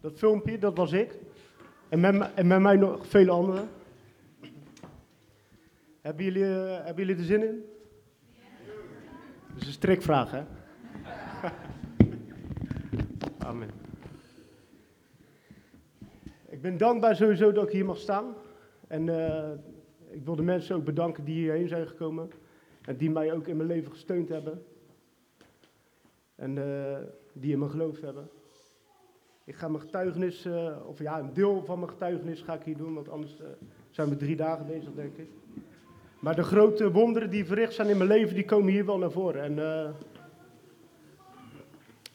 Dat filmpje, dat was ik. En met, en met mij nog vele anderen. Hebben jullie, uh, hebben jullie er zin in? Dat is een strikvraag, hè? Amen. Ik ben dankbaar sowieso dat ik hier mag staan. En uh, ik wil de mensen ook bedanken die hierheen zijn gekomen. En die mij ook in mijn leven gesteund hebben. En uh, die in mijn geloof hebben. Ik ga mijn getuigenis, uh, of ja, een deel van mijn getuigenis ga ik hier doen, want anders zijn we drie dagen bezig, denk ik. Maar de grote wonderen die verricht zijn in mijn leven, die komen hier wel naar voren. En uh,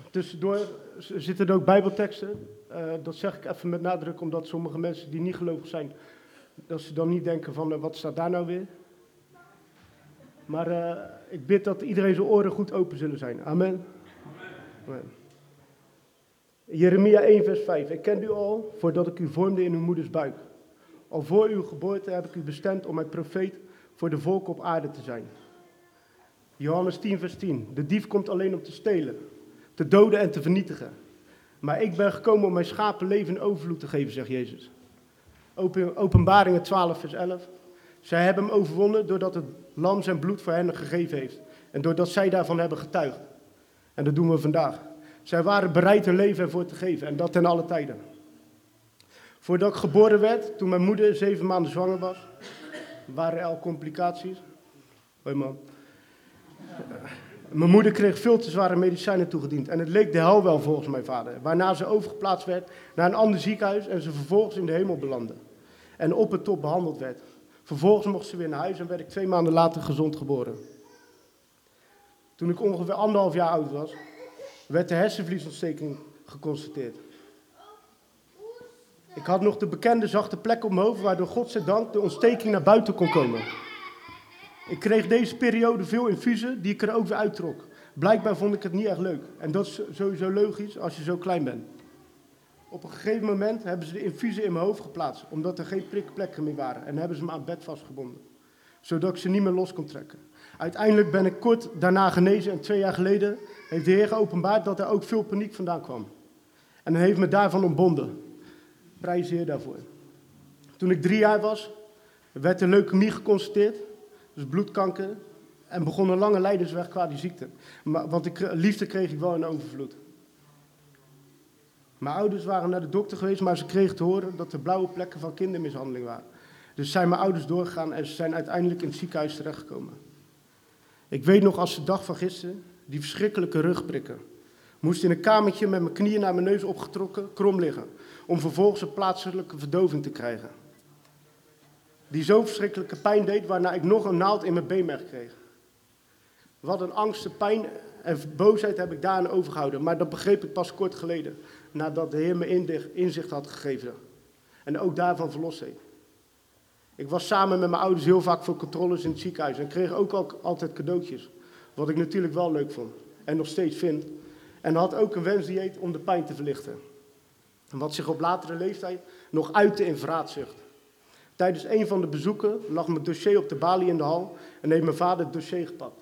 tussendoor zitten er ook bijbelteksten. Dat zeg ik even met nadruk, omdat sommige mensen die niet gelovig zijn, dat ze dan niet denken van, wat staat daar nou weer? Maar ik bid dat iedereen zijn oren goed open zullen zijn. Amen. Amen. Jeremia 1, vers 5. Ik kende u al voordat ik u vormde in uw moeders buik. Al voor uw geboorte heb ik u bestemd om mijn profeet voor de volk op aarde te zijn. Johannes 10, vers 10. De dief komt alleen om te stelen, te doden en te vernietigen. Maar ik ben gekomen om mijn schapen leven in overvloed te geven, zegt Jezus. Openbaringen 12, vers 11. Zij hebben hem overwonnen doordat het lam zijn bloed voor hen gegeven heeft. En doordat zij daarvan hebben getuigd. En dat doen we vandaag. Zij waren bereid hun leven ervoor te geven. En dat ten alle tijden. Voordat ik geboren werd, toen mijn moeder zeven maanden zwanger was, waren er al complicaties. Hoi man. Mijn moeder kreeg veel te zware medicijnen toegediend. En het leek de hel wel volgens mijn vader. Waarna ze overgeplaatst werd naar een ander ziekenhuis en ze vervolgens in de hemel belandde. En op het top behandeld werd. Vervolgens mocht ze weer naar huis en werd ik twee maanden later gezond geboren. Toen ik ongeveer anderhalf jaar oud was, werd de hersenvliesontsteking geconstateerd. Ik had nog de bekende zachte plek op mijn hoofd, waardoor godzijdank de ontsteking naar buiten kon komen. Ik kreeg deze periode veel infusen, die ik er ook weer uittrok. Blijkbaar vond ik het niet echt leuk. En dat is sowieso logisch als je zo klein bent. Op een gegeven moment hebben ze de infusen in mijn hoofd geplaatst, omdat er geen prikplekken meer waren. En hebben ze me aan bed vastgebonden, zodat ik ze niet meer los kon trekken. Uiteindelijk ben ik kort daarna genezen en twee jaar geleden heeft de Heer geopenbaard dat er ook veel paniek vandaan kwam. En hij heeft me daarvan ontbonden prijs Heer daarvoor. Toen ik drie jaar was, werd er leukemie geconstateerd, dus bloedkanker, en begon een lange leidersweg qua die ziekte. Maar, want ik, liefde kreeg ik wel in overvloed. Mijn ouders waren naar de dokter geweest, maar ze kregen te horen dat er blauwe plekken van kindermishandeling waren. Dus zijn mijn ouders doorgegaan en ze zijn uiteindelijk in het ziekenhuis terechtgekomen. Ik weet nog als de dag van gisteren, die verschrikkelijke rugprikken. Moest in een kamertje met mijn knieën naar mijn neus opgetrokken, krom liggen om vervolgens een plaatselijke verdoving te krijgen. Die zo verschrikkelijke pijn deed, waarna ik nog een naald in mijn beenmerg kreeg. Wat een angst, pijn en boosheid heb ik daaraan overgehouden. Maar dat begreep ik pas kort geleden, nadat de Heer me inzicht had gegeven. En ook daarvan verlost heeft. Ik was samen met mijn ouders heel vaak voor controles in het ziekenhuis en kreeg ook altijd cadeautjes. Wat ik natuurlijk wel leuk vond en nog steeds vind. En had ook een wensdieet om de pijn te verlichten wat zich op latere leeftijd nog uitte in vraatzucht. Tijdens een van de bezoeken lag mijn dossier op de balie in de hal en heeft mijn vader het dossier gepakt.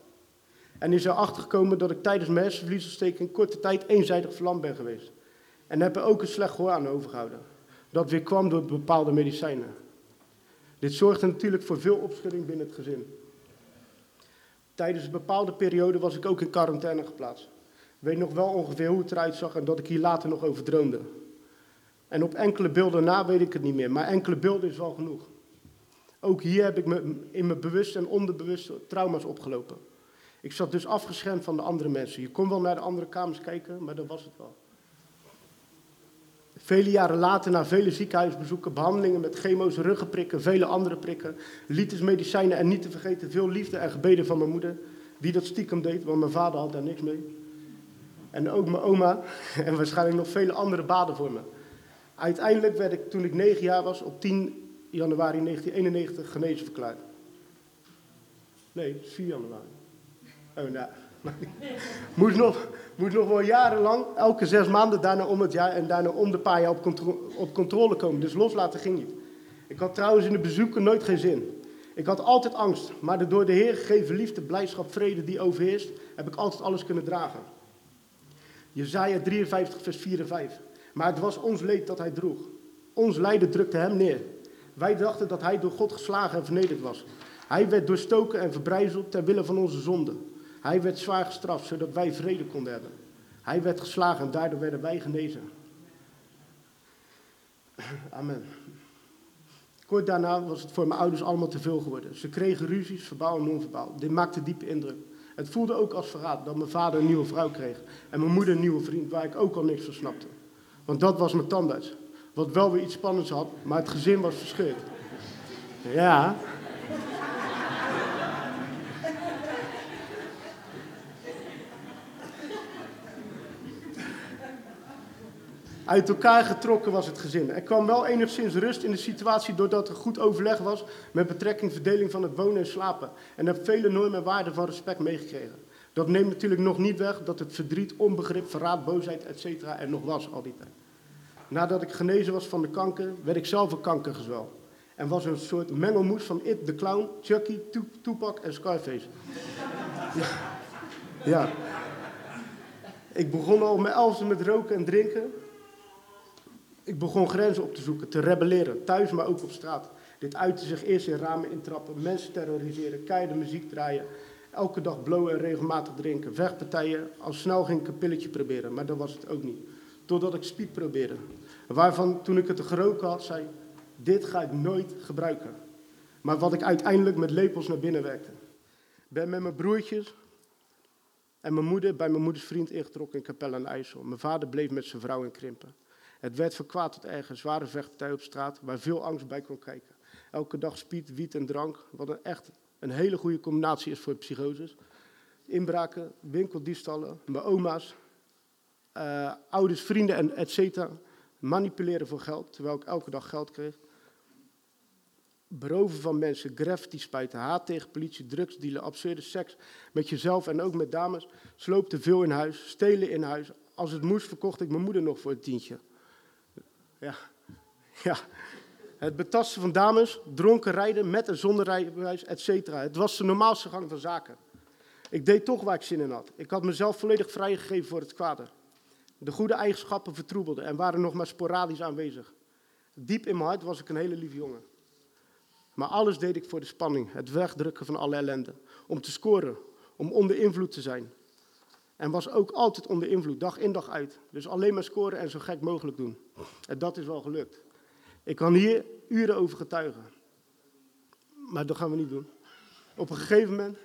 En is erachter gekomen dat ik tijdens mijn hersenvliesontsteking korte tijd eenzijdig verlamd ben geweest. En heb er ook een slecht gehoor aan overgehouden. Dat weer kwam door bepaalde medicijnen. Dit zorgde natuurlijk voor veel opschudding binnen het gezin. Tijdens een bepaalde periode was ik ook in quarantaine geplaatst. Ik weet nog wel ongeveer hoe het eruit zag en dat ik hier later nog over droomde. En op enkele beelden na weet ik het niet meer, maar enkele beelden is wel genoeg. Ook hier heb ik me in mijn bewuste en onderbewuste trauma's opgelopen. Ik zat dus afgeschermd van de andere mensen. Je kon wel naar de andere kamers kijken, maar dat was het wel. Vele jaren later, na vele ziekenhuisbezoeken, behandelingen met chemo's, ruggenprikken, vele andere prikken, liters medicijnen en niet te vergeten veel liefde en gebeden van mijn moeder, die dat stiekem deed, want mijn vader had daar niks mee. En ook mijn oma en waarschijnlijk nog vele andere baden voor me. Uiteindelijk werd ik, toen ik negen jaar was, op 10 januari 1991 genezen verklaard. Nee, 4 januari. Oh, nou. Moest, nog, moest nog wel jarenlang, elke zes maanden, daarna om het jaar en daarna om de paar jaar op, contro op controle komen. Dus loslaten ging niet. Ik had trouwens in de bezoeken nooit geen zin. Ik had altijd angst, maar de door de Heer gegeven liefde, blijdschap, vrede die overheerst, heb ik altijd alles kunnen dragen. Jezaja 53, vers 4 en 5. Maar het was ons leed dat hij droeg. Ons lijden drukte hem neer. Wij dachten dat hij door God geslagen en vernederd was. Hij werd doorstoken en verbrijzeld ter wille van onze zonden. Hij werd zwaar gestraft, zodat wij vrede konden hebben. Hij werd geslagen en daardoor werden wij genezen. Amen. Kort daarna was het voor mijn ouders allemaal te veel geworden. Ze kregen ruzies, verbaal en non-verbaal. Dit maakte diepe indruk. Het voelde ook als verraad dat mijn vader een nieuwe vrouw kreeg en mijn moeder een nieuwe vriend, waar ik ook al niks van snapte. Want dat was mijn tandarts. Wat wel weer iets spannends had, maar het gezin was verscheurd. Ja. Uit elkaar getrokken was het gezin. Er kwam wel enigszins rust in de situatie doordat er goed overleg was met betrekking verdeling van het wonen en slapen. En heb vele normen en waarden van respect meegekregen. Dat neemt natuurlijk nog niet weg dat het verdriet, onbegrip, verraad, boosheid, etc. er nog was al die tijd. Nadat ik genezen was van de kanker, werd ik zelf een kankergezwel. En was een soort mengelmoes van It, The Clown, Chucky, Tupac en Scarface. Ja. Ik begon al met elfde met roken en drinken. Ik begon grenzen op te zoeken, te rebelleren, thuis maar ook op straat. Dit uitte zich eerst in ramen intrappen, mensen terroriseren, keiharde muziek draaien, elke dag blowen en regelmatig drinken, vechtpartijen. Al snel ging ik een pilletje proberen, maar dat was het ook niet. Totdat ik speed probeerde, waarvan toen ik het geroken had, zei, dit ga ik nooit gebruiken. Maar wat ik uiteindelijk met lepels naar binnen werkte. Ben met mijn broertjes en mijn moeder bij mijn moeders vriend ingetrokken in Capelle aan IJssel. Mijn vader bleef met zijn vrouw in Krimpen. Het werd verkwaad tot ergens, zware vechtpartij op straat, waar veel angst bij kon kijken. Elke dag spiet, wiet en drank, wat een echt een hele goede combinatie is voor psychoses. Inbraken, winkeldiefstallen, mijn oma's, uh, ouders, vrienden en et cetera. Manipuleren voor geld, terwijl ik elke dag geld kreeg. Beroven van mensen, graffiti spuiten, haat tegen politie, drugsdealen, absurde seks met jezelf en ook met dames. Sloopte veel in huis, stelen in huis. Als het moest verkocht ik mijn moeder nog voor een tientje. Ja, ja. Het betasten van dames, dronken rijden met en zonder rijbewijs, etc. Het was de normaalste gang van zaken. Ik deed toch waar ik zin in had. Ik had mezelf volledig vrijgegeven voor het kwade. De goede eigenschappen vertroebelden en waren nog maar sporadisch aanwezig. Diep in mijn hart was ik een hele lieve jongen. Maar alles deed ik voor de spanning, het wegdrukken van alle ellende. Om te scoren, om onder invloed te zijn. En was ook altijd onder invloed, dag in dag uit. Dus alleen maar scoren en zo gek mogelijk doen. En dat is wel gelukt. Ik kan hier uren over getuigen. Maar dat gaan we niet doen. Op een gegeven moment,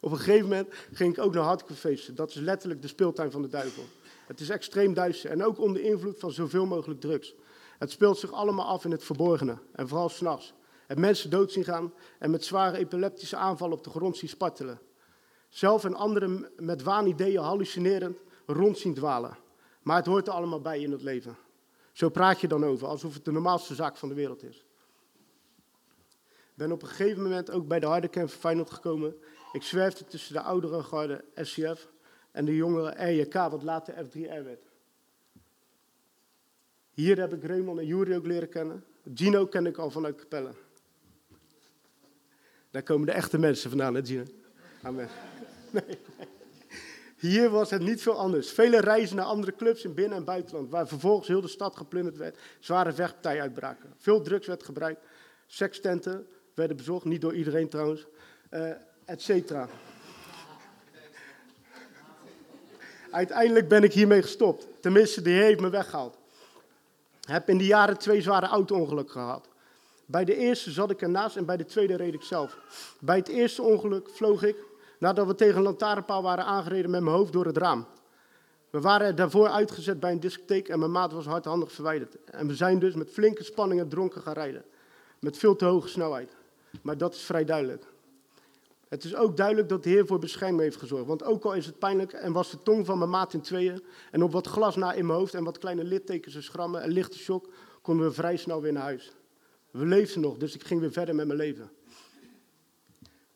op een gegeven moment ging ik ook naar hardcorefeesten. Dat is letterlijk de speeltuin van de duivel. Het is extreem duister en ook onder invloed van zoveel mogelijk drugs. Het speelt zich allemaal af in het verborgene en vooral s'nachts. Het mensen dood zien gaan en met zware epileptische aanvallen op de grond zien spartelen. Zelf en anderen met waanideeën hallucinerend rond zien dwalen. Maar het hoort er allemaal bij in het leven. Zo praat je dan over, alsof het de normaalste zaak van de wereld is. Ik ben op een gegeven moment ook bij de harde van Feyenoord gekomen. Ik zwerfde tussen de oudere garde SCF en de jongere RJK, wat later F3R werd. Hier heb ik Raymond en Jury ook leren kennen. Gino ken ik al vanuit Capelle. Daar komen de echte mensen vandaan, hè Gino? Amen. Nee. Hier was het niet veel anders. Vele reizen naar andere clubs in binnen- en buitenland, waar vervolgens heel de stad geplunderd werd, zware vechtpartijen uitbraken. Veel drugs werd gebruikt, sekstenten werden bezocht, niet door iedereen trouwens, uh, et cetera. Uiteindelijk ben ik hiermee gestopt. Tenminste, die heeft me weggehaald. Heb in die jaren twee zware auto-ongelukken gehad. Bij de eerste zat ik ernaast en bij de tweede reed ik zelf. Bij het eerste ongeluk vloog ik nadat we tegen een lantaarnpaal waren aangereden met mijn hoofd door het raam. We waren daarvoor uitgezet bij een discotheek en mijn maat was hardhandig verwijderd. En we zijn dus met flinke spanningen dronken gaan rijden. Met veel te hoge snelheid. Maar dat is vrij duidelijk. Het is ook duidelijk dat de Heer voor bescherming heeft gezorgd. Want ook al is het pijnlijk en was de tong van mijn maat in tweeën. En op wat glas na in mijn hoofd en wat kleine littekens en schrammen en lichte shock. konden we vrij snel weer naar huis. We leefden nog, dus ik ging weer verder met mijn leven.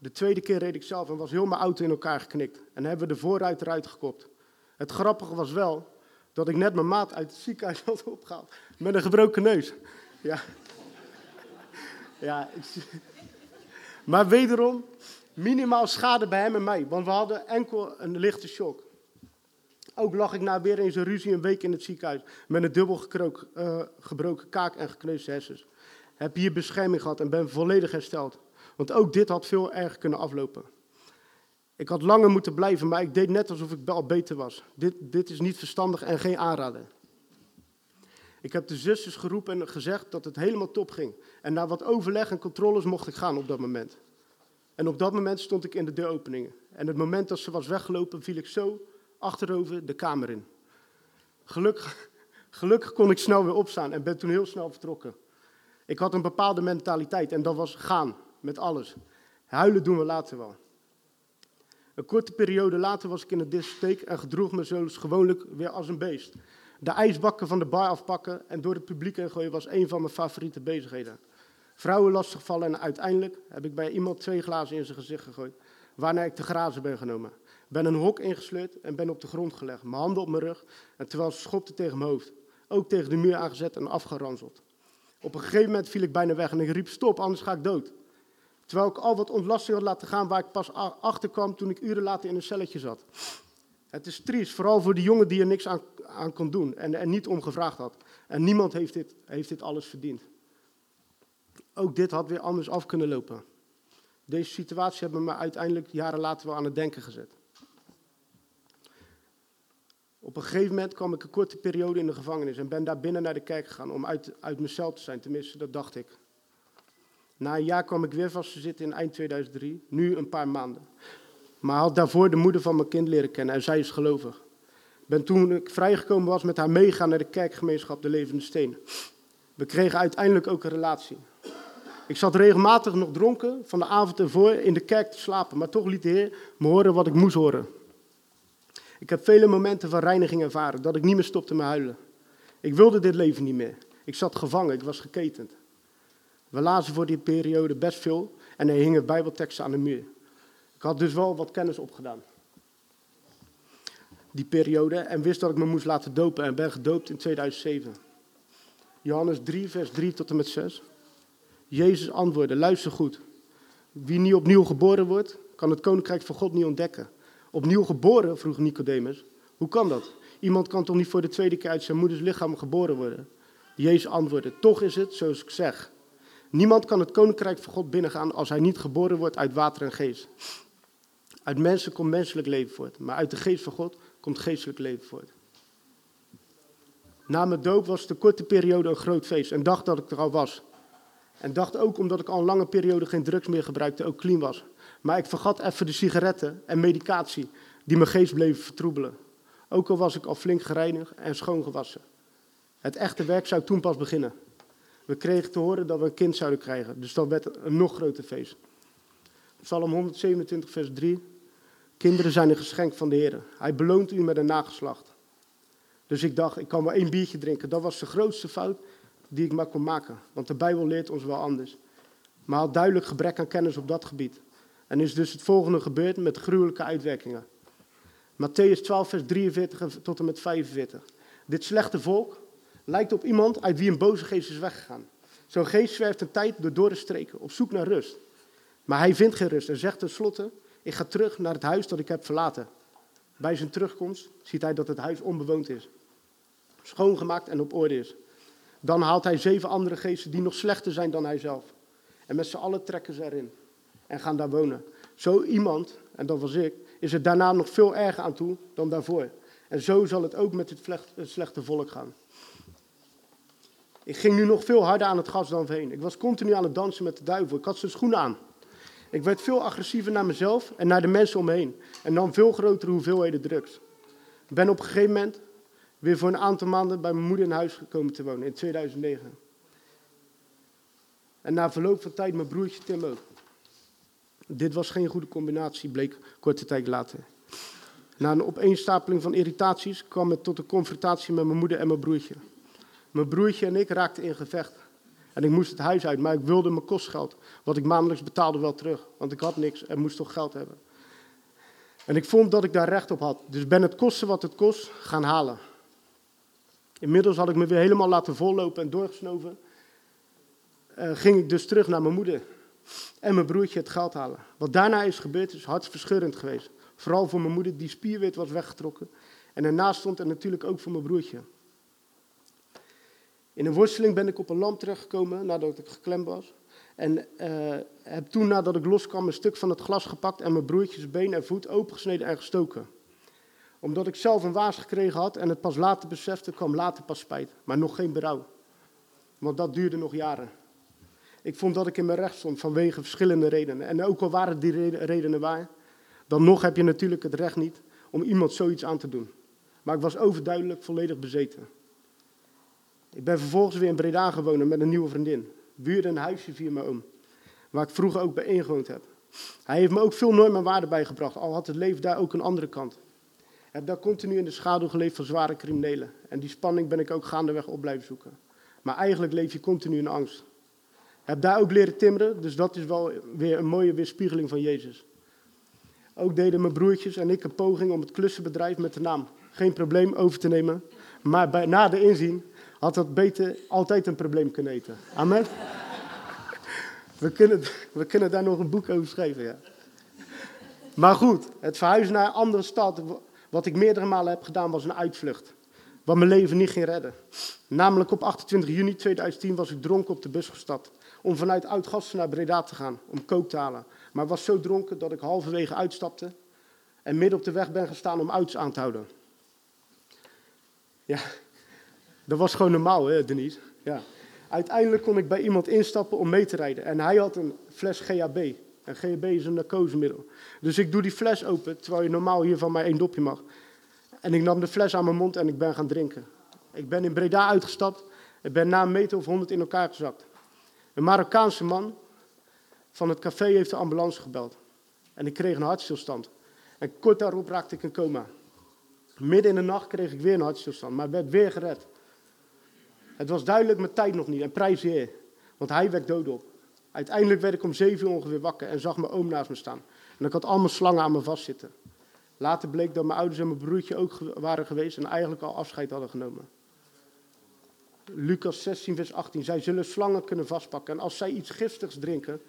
De tweede keer reed ik zelf en was heel mijn auto in elkaar geknikt. En hebben we de voorruit eruit gekopt. Het grappige was wel dat ik net mijn maat uit het ziekenhuis had opgehaald. Met een gebroken neus. Ja. Ja. Maar wederom, minimaal schade bij hem en mij. Want we hadden enkel een lichte shock. Ook lag ik na weer eens een ruzie een week in het ziekenhuis met een dubbel uh, gebroken kaak en gekneusde hersens. Heb hier bescherming gehad en ben volledig hersteld. Want ook dit had veel erger kunnen aflopen. Ik had langer moeten blijven, maar ik deed net alsof ik al beter was. Dit, dit is niet verstandig en geen aanrader. Ik heb de zusters geroepen en gezegd dat het helemaal top ging. En na wat overleg en controles mocht ik gaan op dat moment. En op dat moment stond ik in de deuropeningen. En het moment dat ze was weggelopen, viel ik zo achterover de kamer in. Gelukkig, gelukkig kon ik snel weer opstaan en ben toen heel snel vertrokken. Ik had een bepaalde mentaliteit en dat was gaan met alles. Huilen doen we later wel. Een korte periode later was ik in de discotheek en gedroeg me zoals gewoonlijk weer als een beest. De ijsbakken van de bar afpakken en door het publiek heen gooien was een van mijn favoriete bezigheden. Vrouwen lastigvallen en uiteindelijk heb ik bij iemand twee glazen in zijn gezicht gegooid, waarna ik te grazen ben genomen. Ben een hok ingesleurd en ben op de grond gelegd, mijn handen op mijn rug en terwijl ze schopte tegen mijn hoofd. Ook tegen de muur aangezet en afgeranseld. Op een gegeven moment viel ik bijna weg en ik riep stop, anders ga ik dood. Terwijl ik al wat ontlasting had laten gaan waar ik pas achter kwam toen ik uren later in een celletje zat. Het is triest, vooral voor de jongen die er niks aan, aan kon doen en er niet om gevraagd had. En niemand heeft dit, heeft dit alles verdiend. Ook dit had weer anders af kunnen lopen. Deze situatie hebben me uiteindelijk jaren later wel aan het denken gezet. Op een gegeven moment kwam ik een korte periode in de gevangenis en ben daar binnen naar de kerk gegaan om uit, uit mezelf te zijn. Tenminste, dat dacht ik. Na een jaar kwam ik weer vast te zitten in eind 2003, nu een paar maanden. Maar had daarvoor de moeder van mijn kind leren kennen en zij is gelovig. Ben toen ik vrijgekomen was met haar meegaan naar de kerkgemeenschap De Levende Steen. We kregen uiteindelijk ook een relatie. Ik zat regelmatig nog dronken van de avond ervoor in de kerk te slapen, maar toch liet de Heer me horen wat ik moest horen. Ik heb vele momenten van reiniging ervaren, dat ik niet meer stopte met huilen. Ik wilde dit leven niet meer. Ik zat gevangen, ik was geketend. We lazen voor die periode best veel en er hingen bijbelteksten aan de muur. Ik had dus wel wat kennis opgedaan. Die periode en wist dat ik me moest laten dopen en ben gedoopt in 2007. Johannes 3, vers 3 tot en met 6. Jezus antwoordde, luister goed. Wie niet opnieuw geboren wordt, kan het koninkrijk van God niet ontdekken. Opnieuw geboren, vroeg Nicodemus. Hoe kan dat? Iemand kan toch niet voor de tweede keer uit zijn moeders lichaam geboren worden? Jezus antwoordde, toch is het zoals ik zeg. Niemand kan het koninkrijk van God binnengaan als hij niet geboren wordt uit water en geest. Uit mensen komt menselijk leven voort, maar uit de geest van God komt geestelijk leven voort. Na mijn doop was de korte periode een groot feest en dacht dat ik er al was. En dacht ook omdat ik al een lange periode geen drugs meer gebruikte, ook clean was. Maar ik vergat even de sigaretten en medicatie die mijn geest bleven vertroebelen. Ook al was ik al flink gereinigd en schoongewassen. Het echte werk zou toen pas beginnen. We kregen te horen dat we een kind zouden krijgen, dus dat werd een nog groter feest. Psalm 127, vers 3. Kinderen zijn een geschenk van de Heer. Hij beloont u met een nageslacht. Dus ik dacht, ik kan wel één biertje drinken. Dat was de grootste fout die ik maar kon maken. Want de Bijbel leert ons wel anders. Maar had duidelijk gebrek aan kennis op dat gebied. En is dus het volgende gebeurd met gruwelijke uitwerkingen. Matthäus 12, vers 43 tot en met 45. Dit slechte volk lijkt op iemand uit wie een boze geest is weggegaan. Zo'n geest zwerft een tijd door dorre streken, op zoek naar rust. Maar hij vindt geen rust en zegt tenslotte, ik ga terug naar het huis dat ik heb verlaten. Bij zijn terugkomst ziet hij dat het huis onbewoond is. Schoongemaakt en op orde is. Dan haalt hij zeven andere geesten die nog slechter zijn dan hij zelf. En met z'n allen trekken ze erin en gaan daar wonen. Zo iemand, en dat was ik, is er daarna nog veel erger aan toe dan daarvoor. En zo zal het ook met het slechte volk gaan. Ik ging nu nog veel harder aan het gas dan voorheen. Ik was continu aan het dansen met de duivel. Ik had zijn schoenen aan. Ik werd veel agressiever naar mezelf en naar de mensen om me heen. En nam veel grotere hoeveelheden drugs. Ik ben op een gegeven moment weer voor een aantal maanden bij mijn moeder in huis gekomen te wonen in 2009. En na verloop van tijd mijn broertje Tim ook. Dit was geen goede combinatie, bleek korte tijd later. Na een opeenstapeling van irritaties kwam het tot een confrontatie met mijn moeder en mijn broertje. Mijn broertje en ik raakten in gevecht. En ik moest het huis uit, maar ik wilde mijn kostgeld, wat ik maandelijks betaalde, wel terug. Want ik had niks en moest toch geld hebben. En ik vond dat ik daar recht op had. Dus ben het kosten wat het kost gaan halen. Inmiddels had ik me weer helemaal laten vollopen en doorgesnoven. Uh, ging ik dus terug naar mijn moeder en mijn broertje het geld halen. Wat daarna is gebeurd is hartverscheurend geweest. Vooral voor mijn moeder die spierwit was weggetrokken En daarnaast stond er natuurlijk ook voor mijn broertje. In een worsteling ben ik op een lamp terechtgekomen nadat ik geklemd was. En uh, heb toen, nadat ik loskwam, een stuk van het glas gepakt en mijn broertjes been en voet opengesneden en gestoken. Omdat ik zelf een waas gekregen had en het pas later besefte, kwam later pas spijt. Maar nog geen berouw. Want dat duurde nog jaren. Ik vond dat ik in mijn recht stond vanwege verschillende redenen. En ook al waren die redenen waar, dan nog heb je natuurlijk het recht niet om iemand zoiets aan te doen. Maar ik was overduidelijk volledig bezeten. Ik ben vervolgens weer in Breda gewoond met een nieuwe vriendin. Buurde een huisje via mijn oom, waar ik vroeger ook bij ingewoond heb. Hij heeft me ook veel normen en waarden bijgebracht, al had het leven daar ook een andere kant. Ik heb daar continu in de schaduw geleefd van zware criminelen. En die spanning ben ik ook gaandeweg op blijven zoeken. Maar eigenlijk leef je continu in angst. Heb daar ook leren timmeren, dus dat is wel weer een mooie weerspiegeling van Jezus. Ook deden mijn broertjes en ik een poging om het klussenbedrijf met de naam Geen Probleem over te nemen. Maar bij, na de inzien had dat beter altijd een probleem kunnen eten. Amen. We kunnen, we kunnen daar nog een boek over schrijven, ja. Maar goed, het verhuizen naar een andere stad, wat ik meerdere malen heb gedaan, was een uitvlucht. Wat mijn leven niet ging redden. Namelijk op 28 juni 2010 was ik dronken op de bus gestapt. Om vanuit Oudgasten naar Breda te gaan, om kook te halen. Maar was zo dronken dat ik halverwege uitstapte en midden op de weg ben gestaan om ouds aan te houden. Ja, dat was gewoon normaal, hè, Denise? Ja. Uiteindelijk kon ik bij iemand instappen om mee te rijden. En hij had een fles GHB. En GHB is een narcosemiddel. Dus ik doe die fles open, terwijl je normaal hier van mij één dopje mag. En ik nam de fles aan mijn mond en ik ben gaan drinken. Ik ben in Breda uitgestapt. Ik ben na een meter of honderd in elkaar gezakt. Een Marokkaanse man van het café heeft de ambulance gebeld. En ik kreeg een hartstilstand. En kort daarop raakte ik in coma. Midden in de nacht kreeg ik weer een hartstilstand, maar werd weer gered. Het was duidelijk mijn tijd nog niet en prijs Heer, want hij werd dood op. Uiteindelijk werd ik om zeven uur ongeveer wakker en zag mijn oom naast me staan. En ik had allemaal slangen aan me vastzitten. Later bleek dat mijn ouders en mijn broertje ook waren geweest en eigenlijk al afscheid hadden genomen. Lucas 16, vers 18. Zij zullen slangen kunnen vastpakken. En als zij iets giftigs drinken,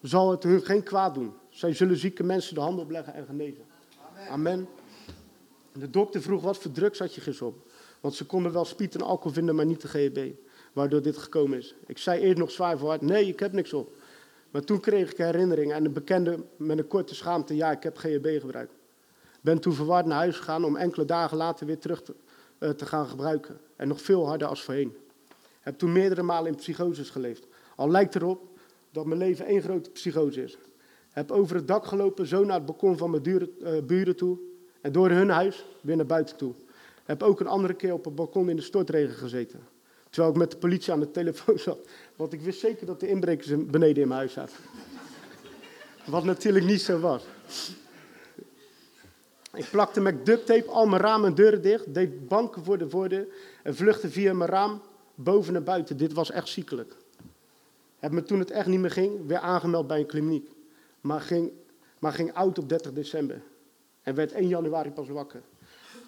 zal het hun geen kwaad doen. Zij zullen zieke mensen de hand opleggen en genezen. Amen. Amen. De dokter vroeg wat voor drugs had je gisteren op. Want ze konden wel spiet en alcohol vinden, maar niet de GHB. Waardoor dit gekomen is. Ik zei eerst nog zwaar voor nee, ik heb niks op. Maar toen kreeg ik herinneringen en een bekende met een korte schaamte, ja, ik heb GHB gebruikt. Ben toen verward naar huis gegaan om enkele dagen later weer terug te, uh, te gaan gebruiken. En nog veel harder als voorheen. Heb toen meerdere malen in psychoses geleefd. Al lijkt erop dat mijn leven één grote psychose is. Heb over het dak gelopen, zo naar het balkon van mijn duren, uh, buren toe. En door hun huis weer naar buiten toe. Heb ook een andere keer op het balkon in de stortregen gezeten. Terwijl ik met de politie aan de telefoon zat. Want ik wist zeker dat de inbrekers beneden in mijn huis zaten. Wat natuurlijk niet zo was. Ik plakte met duct tape al mijn ramen en deuren dicht. Deed banken voor de voordeur. En vluchtte via mijn raam boven naar buiten. Dit was echt ziekelijk. Heb me toen het echt niet meer ging, weer aangemeld bij een kliniek. Maar ging, maar ging oud op 30 december. En werd 1 januari pas wakker.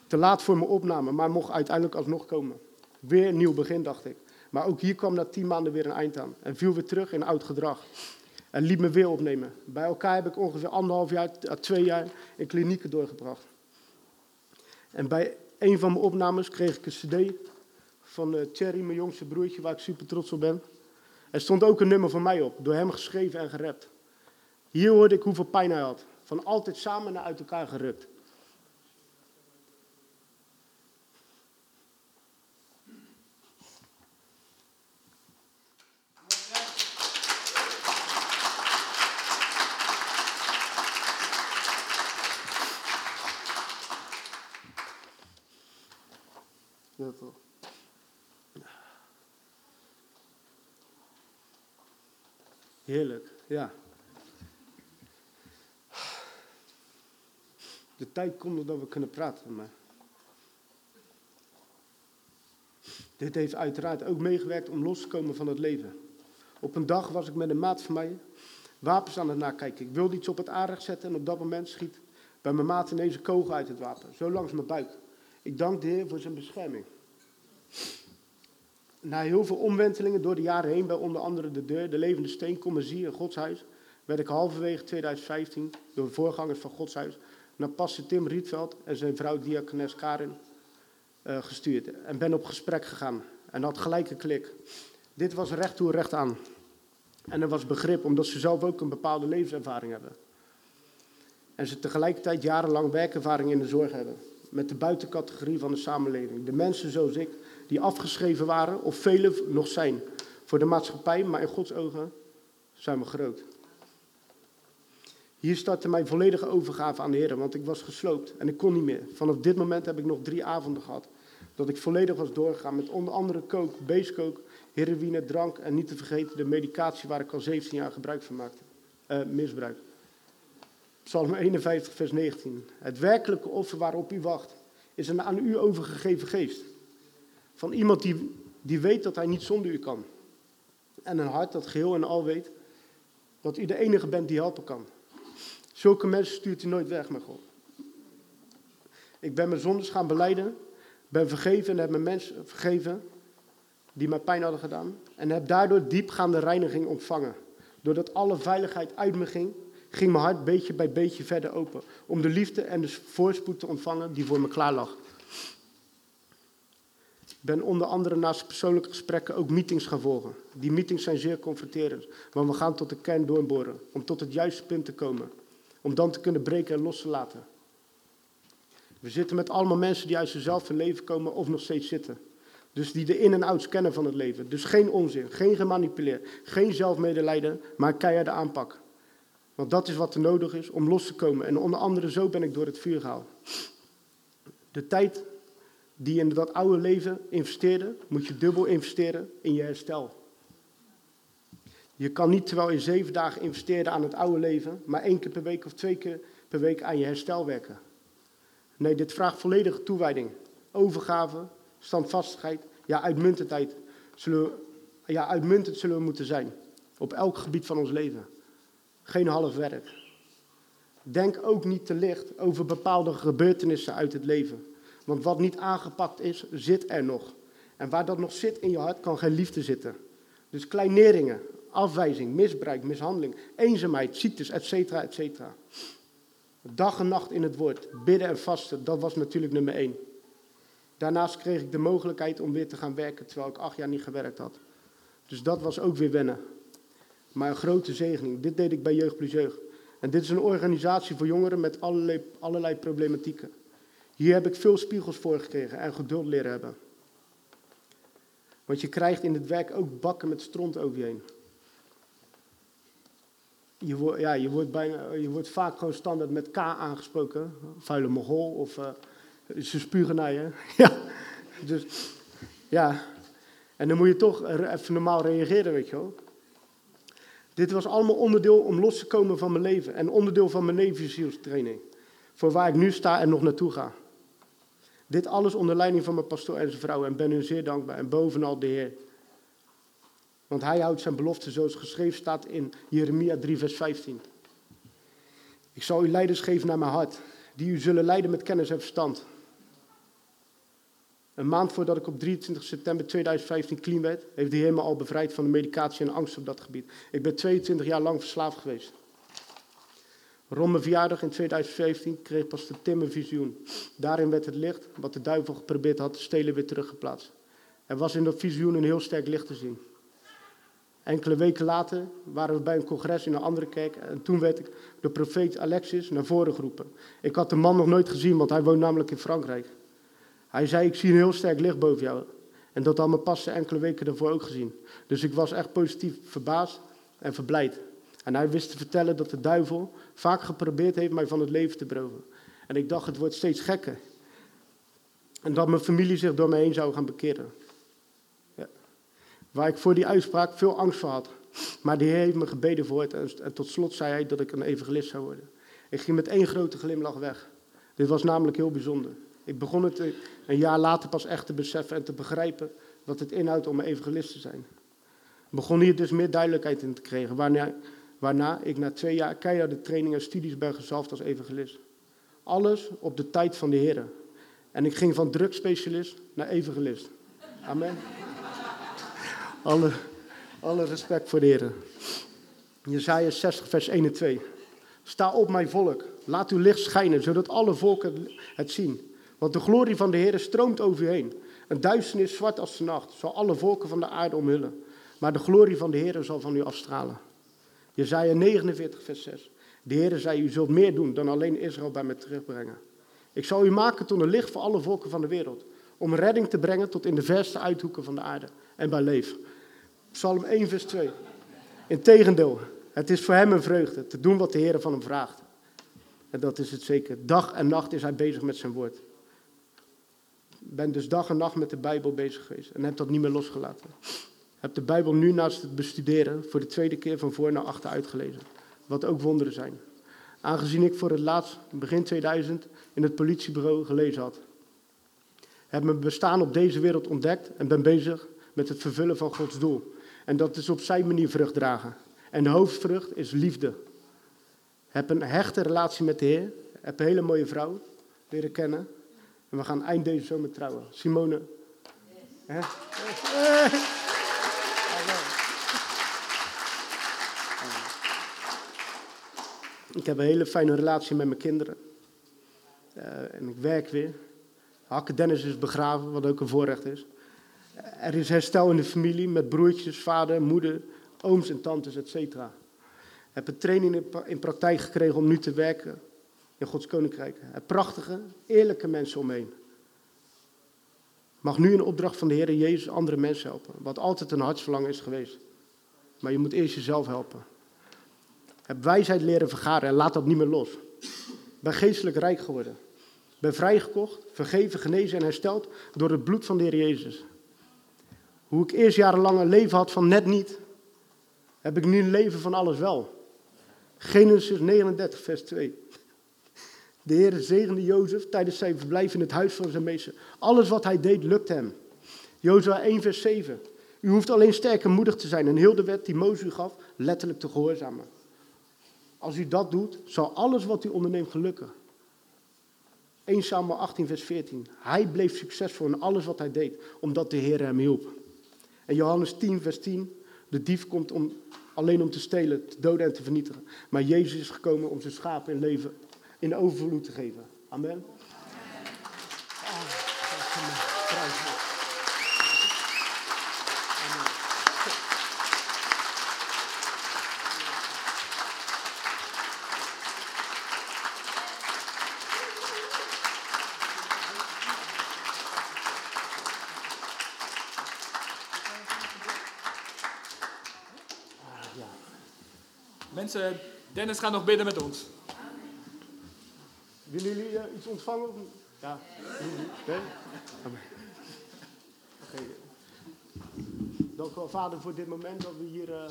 Te laat voor mijn opname, maar mocht uiteindelijk alsnog komen. Weer een nieuw begin, dacht ik. Maar ook hier kwam na tien maanden weer een eind aan. En viel weer terug in oud gedrag. En liet me weer opnemen. Bij elkaar heb ik ongeveer anderhalf jaar, twee jaar in klinieken doorgebracht. En bij een van mijn opnames kreeg ik een cd van uh, Thierry, mijn jongste broertje, waar ik super trots op ben. Er stond ook een nummer van mij op, door hem geschreven en gerapt. Hier hoorde ik hoeveel pijn hij had. Van altijd samen naar uit elkaar gerukt. Ja, toch. Heerlijk, ja. De tijd komt dat we kunnen praten, maar... Dit heeft uiteraard ook meegewerkt om los te komen van het leven. Op een dag was ik met een maat van mij wapens aan het nakijken. Ik wilde iets op het aardig zetten en op dat moment schiet bij mijn maat ineens een kogel uit het wapen. Zo langs mijn buik. Ik dank de Heer voor zijn bescherming. Na heel veel omwentelingen door de jaren heen, bij onder andere de deur, de levende steen, commissie en godshuis, werd ik halverwege 2015 door de voorgangers van godshuis naar pastor Tim Rietveld en zijn vrouw diakones Karin uh, gestuurd. En ben op gesprek gegaan. En had gelijk een klik. Dit was recht toe, recht aan. En er was begrip, omdat ze zelf ook een bepaalde levenservaring hebben. En ze tegelijkertijd jarenlang werkervaring in de zorg hebben. Met de buitencategorie van de samenleving. De mensen zoals ik, die afgeschreven waren, of velen nog zijn. Voor de maatschappij, maar in Gods ogen zijn we groot. Hier startte mijn volledige overgave aan de Heer, want ik was gesloopt en ik kon niet meer. Vanaf dit moment heb ik nog drie avonden gehad. Dat ik volledig was doorgegaan met onder andere kook, beestkook, heroïne, drank en niet te vergeten de medicatie waar ik al 17 jaar gebruik van maakte. Uh, misbruik. Psalm 51, vers 19. Het werkelijke offer waarop u wacht, is een aan u overgegeven geest. Van iemand die, die weet dat hij niet zonder u kan. En een hart dat geheel en al weet dat u de enige bent die helpen kan. Zulke mensen stuurt u nooit weg, mijn God. Ik ben mijn zondes gaan beleiden, ben vergeven en heb mijn mensen vergeven die mij pijn hadden gedaan. En heb daardoor diepgaande reiniging ontvangen. Doordat alle veiligheid uit me ging, ging mijn hart beetje bij beetje verder open. Om de liefde en de voorspoed te ontvangen die voor me klaar lag. Ben onder andere naast persoonlijke gesprekken ook meetings gaan volgen. Die meetings zijn zeer confronterend, maar we gaan tot de kern doorboren, om tot het juiste punt te komen. Om dan te kunnen breken en los te laten. We zitten met allemaal mensen die uit zichzelf hun leven komen of nog steeds zitten. Dus die de in- en outs kennen van het leven. Dus geen onzin, geen gemanipuleerd, geen zelfmedelijden, maar keiharde aanpak. Want dat is wat er nodig is om los te komen. En onder andere zo ben ik door het vuur gehaald. De tijd die in dat oude leven investeerde, moet je dubbel investeren in je herstel. Je kan niet terwijl je zeven dagen investeerde aan het oude leven, maar één keer per week of twee keer per week aan je herstel werken. Nee, dit vraagt volledige toewijding, overgave, standvastigheid, ja, uitmuntendheid. Zullen ja, uitmuntend zullen we moeten zijn. Op elk gebied van ons leven. Geen half werk. Denk ook niet te licht over bepaalde gebeurtenissen uit het leven. Want wat niet aangepakt is, zit er nog. En waar dat nog zit in je hart, kan geen liefde zitten. Dus kleineringen, afwijzing, misbruik, mishandeling, eenzaamheid, ziektes, etc. etc. Dag en nacht in het woord, bidden en vasten, dat was natuurlijk nummer één. Daarnaast kreeg ik de mogelijkheid om weer te gaan werken, terwijl ik acht jaar niet gewerkt had. Dus dat was ook weer wennen. Maar een grote zegening. Dit deed ik bij Jeugd Plus Jeugd. En dit is een organisatie voor jongeren met allerlei, allerlei problematieken. Hier heb ik veel spiegels voor gekregen en geduld leren hebben. Want je krijgt in het werk ook bakken met stront over je heen. Je wordt, ja, je wordt, bijna, je wordt vaak gewoon standaard met K aangesproken. Vuile mogol of uh, ze spugen naar je. ja, dus ja. En dan moet je toch even normaal reageren, weet je wel. Dit was allemaal onderdeel om los te komen van mijn leven. En onderdeel van mijn nevenzielstraining. Voor waar ik nu sta en nog naartoe ga. Dit alles onder leiding van mijn pastoor en zijn vrouw. En ben hun zeer dankbaar. En bovenal de Heer. Want hij houdt zijn belofte zoals geschreven staat in Jeremia 3, vers 15. Ik zal u leiders geven naar mijn hart, die u zullen leiden met kennis en verstand. Een maand voordat ik op 23 september 2015 clean werd, heeft de Heer me al bevrijd van de medicatie en angst op dat gebied. Ik ben 22 jaar lang verslaafd geweest. Rond mijn verjaardag in 2015 kreeg pastor Tim een visioen. Daarin werd het licht, wat de duivel geprobeerd had te stelen, weer teruggeplaatst. Er was in dat visioen een heel sterk licht te zien. Enkele weken later waren we bij een congres in een andere kerk en toen werd ik door profeet Alexis naar voren geroepen. Ik had de man nog nooit gezien, want hij woont namelijk in Frankrijk. Hij zei, ik zie een heel sterk licht boven jou. En dat had me pas enkele weken daarvoor ook gezien. Dus ik was echt positief verbaasd en verblijd. En hij wist te vertellen dat de duivel vaak geprobeerd heeft mij van het leven te beroven. En ik dacht, het wordt steeds gekker. En dat mijn familie zich door mij heen zou gaan bekeren. Ja. Waar ik voor die uitspraak veel angst voor had. Maar Heer heeft me gebeden voor het. En tot slot zei hij dat ik een evangelist zou worden. Ik ging met één grote glimlach weg. Dit was namelijk heel bijzonder. Ik begon het een jaar later pas echt te beseffen en te begrijpen wat het inhoudt om een evangelist te zijn. Ik begon hier dus meer duidelijkheid in te krijgen, waarna, waarna ik na twee jaar keiharde training en studies ben gezalfd als evangelist. Alles op de tijd van de Heer. En ik ging van drugspecialist naar evangelist. Amen. Alle, alle respect voor de Heer. Jezaja 60, vers 1 en 2. Sta op, mijn volk. Laat uw licht schijnen, zodat alle volken het zien. Want de glorie van de Heer stroomt over u heen. Een duisternis zwart als de nacht zal alle volken van de aarde omhullen. Maar de glorie van de Heer zal van u afstralen. Jezaja 49, vers 6. De Heer zei, u zult meer doen dan alleen Israël bij me terugbrengen. Ik zal u maken tot een licht voor alle volken van de wereld. Om redding te brengen tot in de verste uithoeken van de aarde en bij leef. Psalm 1, vers 2. Integendeel, het is voor hem een vreugde te doen wat de Heer van hem vraagt. En dat is het zeker. Dag en nacht is hij bezig met zijn woord. Ik ben dus dag en nacht met de Bijbel bezig geweest en heb dat niet meer losgelaten. Heb de Bijbel nu naast het bestuderen voor de tweede keer van voor naar achter uitgelezen. Wat ook wonderen zijn. Aangezien ik voor het laatst, begin 2000, in het politiebureau gelezen had. Heb mijn bestaan op deze wereld ontdekt en ben bezig met het vervullen van Gods doel. En dat is op zijn manier vrucht dragen. En de hoofdvrucht is liefde. Heb een hechte relatie met de Heer. Heb een hele mooie vrouw leren kennen. En we gaan eind deze zomer trouwen. Simone. Yes. Ik heb een hele fijne relatie met mijn kinderen. Uh, en ik werk weer. Hakke Dennis is begraven, wat ook een voorrecht is. Er is herstel in de familie met broertjes, vader, moeder, ooms en tantes, etc. Ik heb een training in praktijk gekregen om nu te werken in Gods Koninkrijk. heb prachtige, eerlijke mensen omheen. Mag nu een opdracht van de Heer Jezus andere mensen helpen. Wat altijd een hartsverlangen is geweest. Maar je moet eerst jezelf helpen. Heb wijsheid leren vergaren en laat dat niet meer los. Ben geestelijk rijk geworden. Ben vrijgekocht, vergeven, genezen en hersteld door het bloed van de Heer Jezus. Hoe ik eerst jarenlang een leven had van net niet, heb ik nu een leven van alles wel. Genesis 39, vers 2. De Heer zegende Jozef tijdens zijn verblijf in het huis van zijn meester. Alles wat hij deed, lukte hem. Jozua 1, vers 7. U hoeft alleen sterk en moedig te zijn en heel de wet die Mozes u gaf, letterlijk te gehoorzamen. Als u dat doet, zal alles wat u onderneemt gelukken. 1 Samuel 18, vers 14. Hij bleef succesvol in alles wat hij deed, omdat de Heer hem hielp. En Johannes 10, vers 10. De dief komt om, alleen om te stelen, te doden en te vernietigen. Maar Jezus is gekomen om zijn schapen in leven in overvloed te geven. Amen. Mensen, Dennis gaat nog bidden met ons. Willen jullie uh, iets ontvangen? Ja. Nee? Oké. Dank u wel, Vader, voor dit moment dat we hier uh,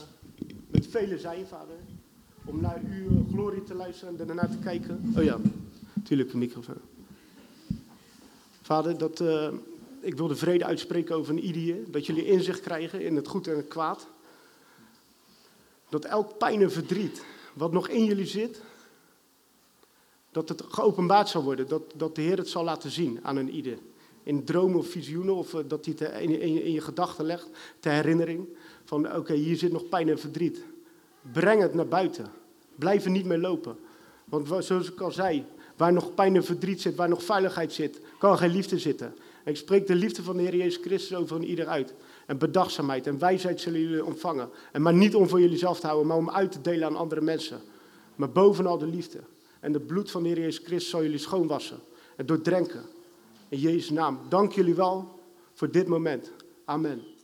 met velen zijn, Vader. Om naar uw uh, glorie te luisteren en daarna te kijken. Oh ja, natuurlijk een microfoon. Vader, dat, ik wil de vrede uitspreken over een ieder. Dat jullie inzicht krijgen in het goed en het kwaad. Dat elk pijn en verdriet wat nog in jullie zit, dat het geopenbaard zal worden. Dat, dat de Heer het zal laten zien aan een ieder. In dromen of visioenen, of eh, dat hij het in, in, je gedachten legt, ter herinnering. Van oké, hier zit nog pijn en verdriet. Breng het naar buiten. Blijf er niet mee lopen. Want zoals ik al zei, waar nog pijn en verdriet zit, waar nog veiligheid zit, kan geen liefde zitten. En ik spreek de liefde van de Heer Jezus Christus over ieder uit. En bedachtzaamheid en wijsheid zullen jullie ontvangen. En maar niet om voor jullie zelf te houden, maar om uit te delen aan andere mensen. Maar bovenal de liefde. En het bloed van de Heer Jezus Christus zal jullie schoonwassen en doordrenken. In Jezus' naam. Dank jullie wel voor dit moment. Amen.